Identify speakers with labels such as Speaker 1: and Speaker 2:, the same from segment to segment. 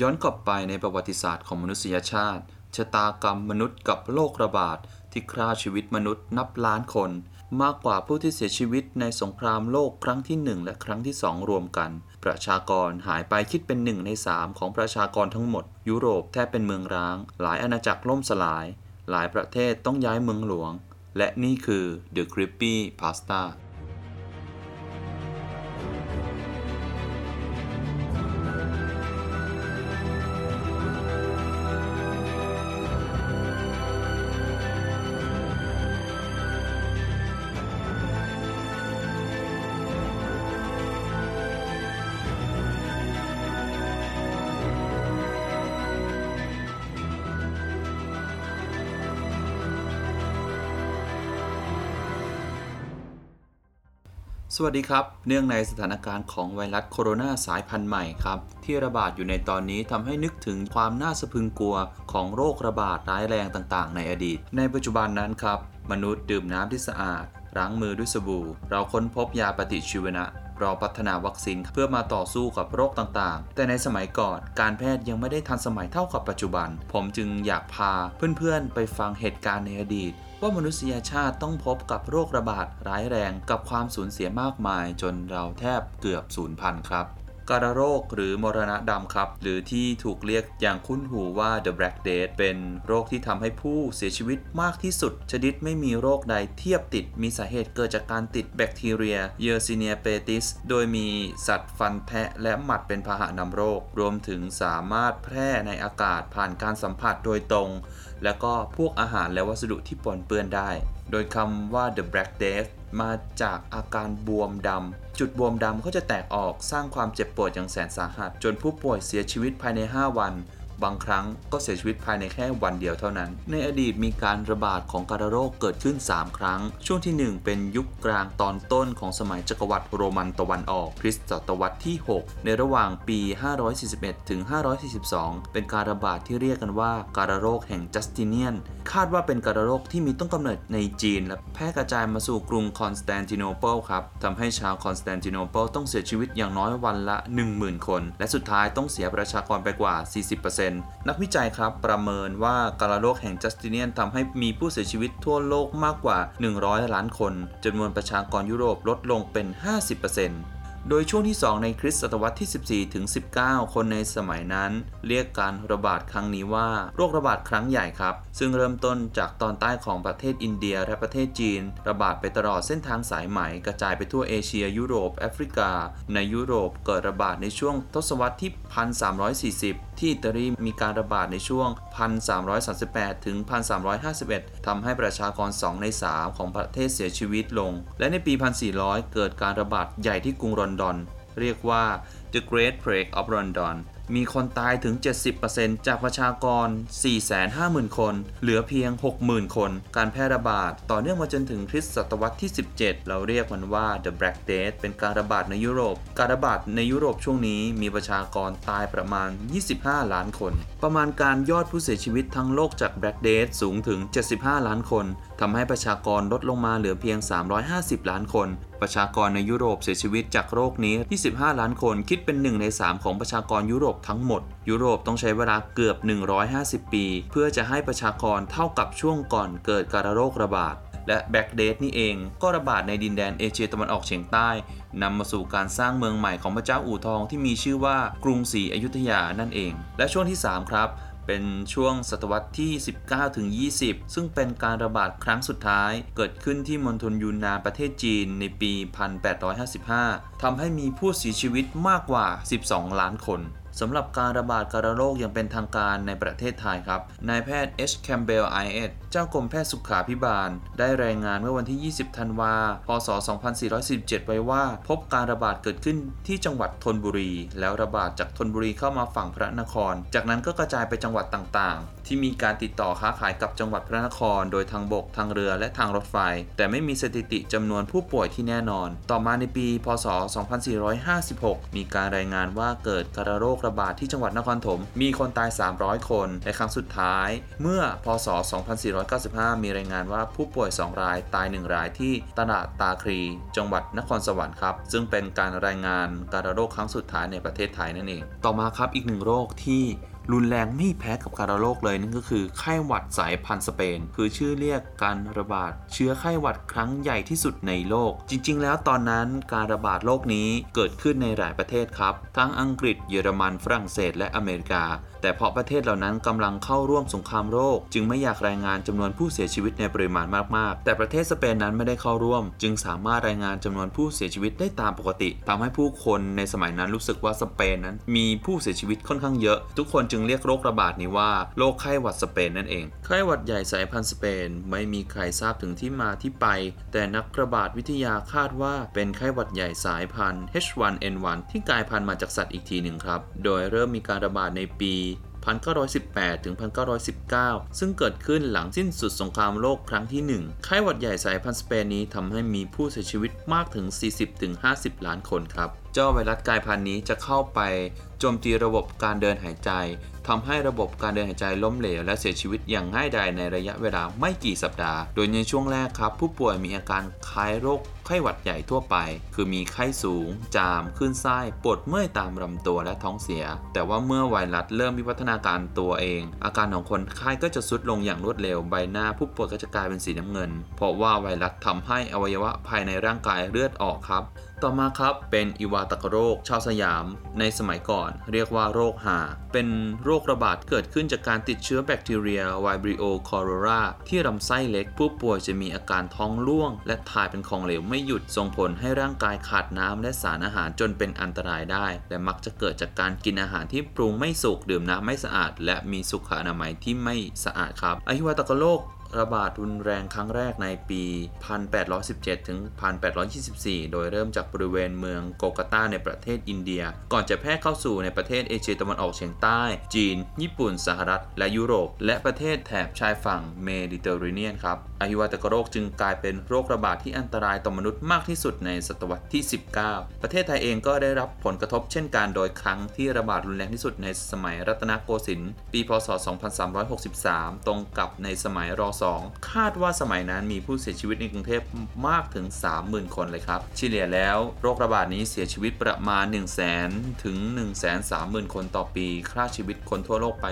Speaker 1: ย้อนกลับไปในประวัติศาสตร์ของมนุษยชาติ ชะตากรรมมนุษย์กับโรคระบาดที่ฆ่าชีวิตมนุษย์นับล้านคน มากกว่าผู้ที่เสียชีวิตในสงครามโลกครั้งที่ 1 และครั้งที่ 2 รวมกัน ประชากรหายไปคิดเป็นหนึ่งใน 3 ของประชากรทั้งหมด ยุโรปแทบเป็นเมืองร้าง หลายอาณาจักรล่มสลาย หลายประเทศต้องย้ายเมืองหลวง และนี่คือ The Creepy Pasta สวัสดีครับ เนื่องในสถานการณ์ของไวรัสโคโรนาสายพันธุ์ใหม่ครับ ที่ระบาดอยู่ในตอนนี้ทำให้นึกถึงความน่าสะพึงกลัวของโรคระบาดร้ายแรงต่างๆ ในอดีต ในปัจจุบันนั้นครับ มนุษย์ดื่มน้ำที่สะอาดล้างมือด้วยสบู่ เราค้นพบยาปฏิชีวนะเราพัฒนาวัคซีนเพื่อมาต่อสู้กับโรคต่างๆ แต่ในสมัยก่อนการแพทย์ยังไม่ได้ทันสมัยเท่ากับปัจจุบัน ผมจึงอยากพาเพื่อนๆ ไปฟังเหตุการณ์ในอดีต ว่ามนุษยชาติต้องพบกับโรคระบาดร้ายแรงกับความสูญเสียมากมายจนเราแทบเกือบสูญพันธุ์ครับ การโรคหรือมรณะดำครับ หรือที่ถูกเรียกอย่างคุ้นหูว่า the black death เป็นโรคที่ทำให้ผู้เสียชีวิตมากที่สุด ชนิดไม่มีโรคใดเทียบติด มีสาเหตุเกิดจากการติดแบคทีเรีย Yersinia pestis โดยมีสัตว์ฟันแทะและหมัดเป็นพาหะนำโรค รวมถึงสามารถแพร่ในอากาศผ่านการสัมผัสโดยตรง และก็พวกอาหารและวัสดุที่ปนเปื้อนได้ โดยคำว่า the black death มาจากอาการบวมดำ จุดบวมดำก็จะแตกออกสร้างความเจ็บปวดอย่างแสนสาหัส จนผู้ป่วยเสียชีวิตภายใน 5 วัน บางครั้งก็เสียชีวิตภายในแค่วันเดียวเท่านั้น ในอดีตมีการระบาดของการโรคเกิดขึ้น 3 ครั้ง ช่วงที่ 1 เป็นยุคกลางตอนต้นของสมัยจักรวรรดิโรมันตะวันออกคริสตศตวรรษที่ 6 ในระหว่างปี 541ถึง542 เป็นการระบาดที่เรียกกันว่ากาฬโรคแห่งจัสติเนียน คาดว่าเป็นกาฬโรคที่มีต้นกำเนิดในจีน และแพร่กระจายมาสู่กรุงคอนสแตนติโนเปิลครับทำให้ชาวคอนสแตนติโนเปิลต้องเสียชีวิตอย่างน้อยวันละ 10,000 คน และสุดท้ายต้องเสียประชากรไปกว่า 40%นักวิจัยครับประเมินว่ากาฬโรคแห่งจัสติเนียนทำให้มีผู้เสียชีวิตทั่วโลกมากกว่า 100 ล้านคนจำนวนประชากรยุโรปลดลงเป็น 50% โดยช่วงที่ 2 ในคริสตศตวรรษที่ 14 ถึง 19 คนในสมัยนั้น เรียกการระบาดครั้งนี้ว่าโรคระบาดครั้งใหญ่ครับ ซึ่งเริ่มต้นจากตอนใต้ของประเทศอินเดียและประเทศจีน ระบาดไปตลอดเส้นทางสายไหมกระจายไปทั่วเอเชีย ยุโรปแอฟริกา ในยุโรปเกิดระบาดในช่วงทศวรรษที่ 1340ที่อิตาลีมีการระบาดในช่วง 1338 ถึง 1351 ทำให้ประชากร 2 ใน 3 ของประเทศเสียชีวิตลง และในปี 1400 เกิดการระบาดใหญ่ที่กรุงลอนดอน เรียกว่า The Great Plague of London มีคนตายถึง 70%จากประชากร 450,000 คน เหลือเพียง 60,000 คน การแพร่ระบาดต่อเนื่องมาจนถึงคริสตศตวรรษที่ 17 เราเรียกมันว่า The Black Death เป็นการระบาดในยุโรป การระบาดในยุโรปช่วงนี้มีประชากรตายประมาณ 25 ล้านคน ประมาณการยอดผู้เสียชีวิตทั้งโลกจาก Black Death สูงถึง 75 ล้านคนทำให้ประชากรลดลงมาเหลือเพียง 350 ล้านคน ประชากรในยุโรปเสียชีวิตจากโรคนี้ 25 ล้านคน คิดเป็น 1 ใน 3 ของประชากรยุโรปทั้งหมด ยุโรปต้องใช้เวลาเกือบ 150 ปี เพื่อจะให้ประชากรเท่ากับช่วงก่อนเกิดการโรคระบาดและแบ็กเดทนี่เองก็ระบาดในดินแดนเอเชียตะวันออกเฉียงใต้นำมาสู่การสร้างเมืองใหม่ของพระเจ้าอู่ทองที่มีชื่อว่ากรุงศรีอยุธยานั่นเอง และช่วงที่ 3 ครับ เป็นช่วงศตวรรษที่ 19ถึง20ซึ่งเป็นการระบาดครั้งสุดท้าย เกิดขึ้นที่มณฑลยูนนานประเทศจีนในปี 1855ทำให้มีผู้เสียชีวิตมากกว่า 12 ล้านคน สำหรับการระบาดการโรคอย่างเป็นทางการในประเทศไทยครับ นายแพทย์ H. Campbell I.S. เอเจ้ากรมแพทย์สุขาพิบาล ได้รายงานเมื่อวันที่ 20 ธันวาคมพศ 2417ไว้ว่า พบการระบาดเกิดขึ้นที่จังหวัดธนบุรี แล้วระบาดจากธนบุรีเข้ามาฝั่งพระนคร จากนั้นก็กระจายไปจังหวัดต่างๆ ที่มีการติดต่อค้าขายกับจังหวัดพระนคร โดยทางบก ทางเรือ และทางรถไฟ แต่ไม่มีสถิติจำนวนผู้ป่วยที่แน่นอน ต่อมาในปี พศ 2456 มีการรายงานว่าเกิดการโรคระบาดที่จังหวัดนครถม มีคนตาย 300 คน ในครั้งสุดท้าย เมื่อพศ 2495 มีรายงานว่าผู้ป่วย 2 รายตาย 1 รายที่ตลาดตาครี จังหวัดนครสวรรค์ครับ ซึ่งเป็นการรายงานการระโรคครั้งสุดท้ายในประเทศไทยนั่นเอง ต่อมาครับอีกหนึ่งโรคที่ รุนแรงไม่แพ้กับการระโรคเลยนั่นก็คือไข้หวัดสายพันธุ์สเปน คือชื่อเรียกการระบาด เชื้อไข้หวัดครั้งใหญ่ที่สุดในโลก จริง ๆ แล้วตอนนั้นการระบาดโรคนี้เกิดขึ้นในหลายประเทศครับ ทั้งอังกฤษเยอรมันฝรั่งเศสและอเมริกา แต่เพราะประเทศเหล่านั้นกำลังเข้าร่วมสงครามโรคจึงไม่อยากรายงานจำนวนผู้เสียชีวิตในปริมาณมากๆ แต่ประเทศสเปนนั้นไม่ได้เข้าร่วม จึงสามารถรายงานจำนวนผู้เสียชีวิตได้ตามปกติทำให้ผู้คนในสมัยนั้นรู้สึกว่าสเปนนั้น มีผู้เสียชีวิตค่อนข้างเยอะ ทุกคนจึงเรียกโรคระบาดนี้ว่าโรคไข้หวัดสเปนนั่นเอง ไข้หวัดใหญ่สายพันธุ์สเปนไม่มีใครทราบถึงที่มาที่ไป แต่นักระบาดวิทยาคาดว่าเป็นไข้หวัดใหญ่สายพันธุ์ H1N1 ที่กลายพันธุ์มาจากสัตว์อีกทีหนึ่งครับ โดยเริ่มมีการระบาดในปี 1918 ถึง 1919 ซึ่งเกิดขึ้นหลังสิ้นสุดสงครามโลกครั้งที่ 1 ไข้หวัดใหญ่สายพันธุ์สเปนนี้ทำให้มีผู้เสียชีวิตมากถึง 40-50ล้านคนครับ เจ้าไวรัสกลายพันธุ์นี้จะเข้าไปโจมตีระบบการเดินหายใจทำให้ระบบการเดินหายใจล้มเหลวและเสียชีวิตอย่างง่ายดายในระยะเวลาไม่กี่สัปดาห์ โดยในช่วงแรกครับ ผู้ป่วยมีอาการคล้ายโรคไข้หวัดใหญ่ทั่วไป คือมีไข้สูง จาม ขึ้นไส้ปวดเมื่อยตามลำตัวและท้องเสีย แต่ว่าเมื่อไวรัสเริ่มมีพัฒนาการตัวเอง อาการของคนไข้ก็จะสุดลงอย่างรวดเร็ว ใบหน้าผู้ป่วยก็จะกลายเป็นสีน้ำเงิน เพราะว่าไวรัสทำให้อวัยวะภายในร่างกายเลือดออกครับ ต่อมาครับเป็นอีวาตกโรค ชาวสยาม ในสมัยก่อน เรียกว่าโรคหา เป็นโรคระบาดเกิดขึ้นจากการติดเชื้อแบคทีเรีย Vibrio cholera ที่ลำไส้เล็ก ผู้ป่วยจะมีอาการท้องร่วง และถ่ายเป็นของเหลวไไม่หยุดส่งผลให้ร่างกายขาดน้ำและสารอาหารจนเป็นอันตรายได้ และมักจะเกิดจากการกินอาหารที่ปรุงไม่สุกดื่มน้ำไม่สะอาด และมีสุขอนามัยที่ไม่สะอาดครับอหิวาตกโรค ระบาดรุนแรงครั้งแรกในปี 1817 ถึง 1824 โดยเริ่มจากบริเวณเมืองโกกาตาในประเทศอินเดีย ก่อนจะแพร่เข้าสู่ในประเทศเอเชียตะวันออกเฉียงใต้ จีน ญี่ปุ่น สหรัฐ และยุโรป และประเทศแถบชายฝั่งเมดิเตอร์เรเนียนครับอหิวาตกโรคจึงกลายเป็นโรคระบาดที่อันตรายต่อมนุษย์มากที่สุดในศตวรรษที่ 19 ประเทศไทยเองก็ได้รับผลกระทบเช่นกันโดยครั้งที่ระบาดรุนแรงที่สุดในสมัยรัตนโกสินทร์ปี พศ 2363 ตรงกับในสมัยร2 คาดว่าสมัยนั้นมีผู้เสียชีวิตในกรุงเทพมากถึง 30,000 คนเลยครับเฉลี่ยแล้วโรคระบาดนี้เสียชีวิตประมาณ 1 0 0 0 0แถึง 1 3 0 0 0 0 คนต่อปีฆ่าชีวิตคนทั่วโลกไป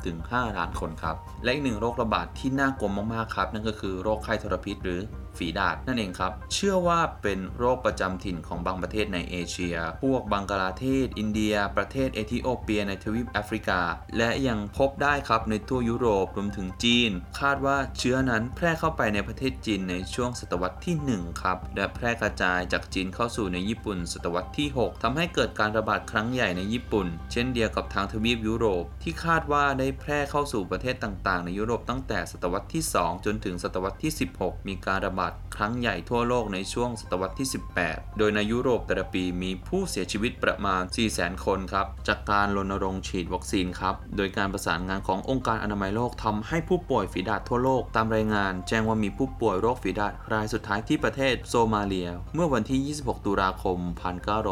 Speaker 1: 3-5 ล้านคนครับ และอีกหนึ่งโรคระบาดที่น่ากลัวมากๆครับ นั่นก็คือโรคไข้ทรพิษหรือฝีดาษนั่นเองครับ เชื่อว่าเป็นโรคประจำถิ่นของบางประเทศในเอเชีย พวกบังกลาเทศ อินเดีย ประเทศเอธิโอเปียในทวีปแอฟริกา และยังพบได้ครับในทั่วยุโรปรวมถึงจีน คาดว่าเชื้อนั้นแพร่เข้าไปในประเทศจีนในช่วงศตวรรษที่ 1 ครับ และแพร่กระจายจากจีนเข้าสู่ในญี่ปุ่น ศตวรรษที่ 6ทำให้เกิดการระบาดครั้งใหญ่ในญี่ปุ่น เช่นเดียวกับทางทวีปยุโรป ที่คาดว่าได้แพร่เข้าสู่ประเทศต่าง ๆ ในยุโรปตั้งแต่ศตวรรษที่ 2 จนถึงศตวรรษที่ 16 มีการระบาดครั้งใหญ่ทั่วโลกในช่วงศตวรรษที่ 18 โดยในยุโรปแต่ละปีมีผู้เสียชีวิตประมาณ 400,000 คนครับ จากการรณรงค์ฉีดวัคซีนครับ โดยการประสานงานขององค์การอนามัยโลกทำให้ผู้ป่วยฝีดาษทั่วโลกตามรายงาน แจ้งว่ามีผู้ป่วยโรคฝีดาษรายสุดท้ายที่ประเทศโซมาเลีย เมื่อวันที่ 26 ตุลาคม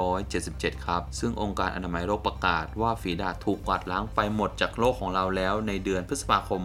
Speaker 1: 1977 ครับ ซึ่งองค์การอนามัยโลกประกาศว่าฝีดาษถูกกวาดล้างไปหมดจากโลกของเราแล้วในเดือนพฤษภาคม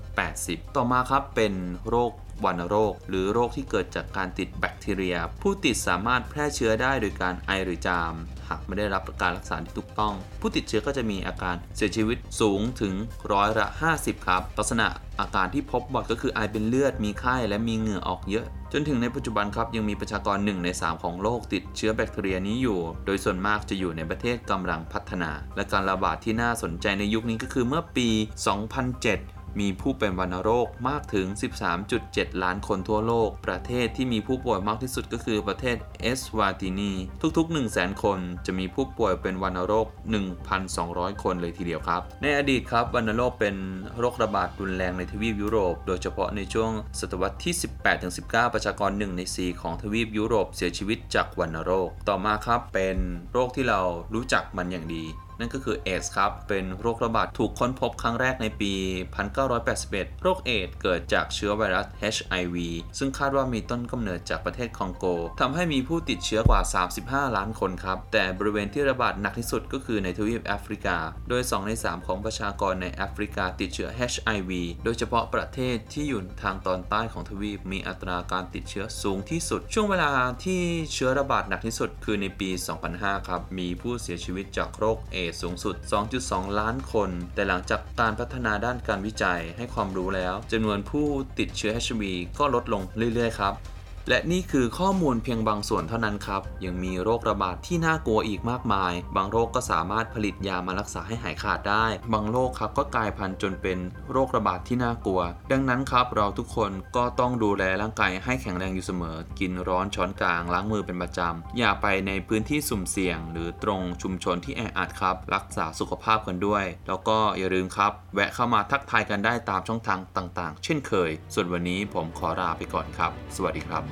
Speaker 1: 1980 ต่อมาครับเป็นโรค วัณโรค หรือโรคที่เกิดจากการติดแบคทีเรีย ผู้ติดสามารถแพร่เชื้อได้โดยการไอหรือจาม หากไม่ได้รับการรักษาที่ถูกต้อง ผู้ติดเชื้อก็จะมีอาการเสียชีวิตสูงถึงร้อยละ 50 ครับ ลักษณะอาการที่พบบ่อยก็คือไอเป็นเลือดมีไข้และมีเหงื่อออกเยอะ จนถึงในปัจจุบันครับยังมีประชากร 1 ใน 3 ของโลกติดเชื้อแบคทีเรียนี้อยู่ โดยส่วนมากจะอยู่ในประเทศกำลังพัฒนา และการระบาดที่น่าสนใจในยุคนี้ก็คือเมื่อปี 2007 มีผู้เป็นวัณโรคมากถึง 13.7 ล้านคนทั่วโลก ประเทศที่มีผู้ป่วยมากที่สุดก็คือประเทศเอสวาตินี ทุกๆ 1 0 0 0 0 0 คน จะมีผู้ป่วยเป็นวัณโรค 1,200 คนเลยทีเดียวครับ ในอดีตครับวัณโรคเป็นโรคระบาดรุนแรงในทวีปยุโรป โดยเฉพาะในช่วงศตวรรษที่ 18-19 ประชากร 1 ใน 4 ของทวีปยุโรปเสียชีวิตจากวัณโรค ต่อมาครับเป็นโรคที่เรารู้จักมันอย่างดี นั่นก็คือเอสครับ เป็นโรคระบาดถูกค้นพบครั้งแรกในปี 1981 โรคเอดส์เกิดจากเชื้อไวรัส HIV ซึ่งคาดว่ามีต้นกำเนิดจากประเทศคองโกทำให้มีผู้ติดเชื้อกว่า 35 ล้านคนครับ แต่บริเวณที่ระบาดหนักที่สุดก็คือในทวีปแอฟริกา โดย 2 ใน 3 ของประชากรในแอฟริกาติดเชื้อ HIV โดยเฉพาะประเทศที่อยู่ทางตอนใต้ของทวีปมีอัตราการติดเชื้อสูงที่สุด ช่วงเวลาที่เชื้อระบาดหนักที่สุดคือในปี 2005 ครับ มีผู้เสียชีวิตจากโรคเอดส์สูงสุด 2.2 ล้านคน แต่หลังจากการพัฒนาด้านการวิจัยให้ความรู้แล้วจำนวนผู้ติดเชื้อ HIV ก็ลดลงเรื่อยๆครับ และนี่คือข้อมูลเพียงบางส่วนเท่านั้นครับ ยังมีโรคระบาดที่น่ากลัวอีกมากมาย บางโรคก็สามารถผลิตยามารักษาให้หายขาดได้ บางโรคครับก็กลายพันธุ์จนเป็นโรคระบาดที่น่ากลัว ดังนั้นครับเราทุกคนก็ต้องดูแลร่างกายให้แข็งแรงอยู่เสมอ กินร้อนช้อนกลางล้างมือเป็นประจำ อย่าไปในพื้นที่สุ่มเสี่ยง หรือตรงชุมชนที่แออัดครับ รักษาสุขภาพกันด้วย แล้วก็อย่าลืมครับ แวะเข้ามาทักทายกันได้ตามช่องทางต่าง ๆ เช่นเคย ส่วนวันนี้ผมขอลาไปก่อนครับ สวัสดีครับ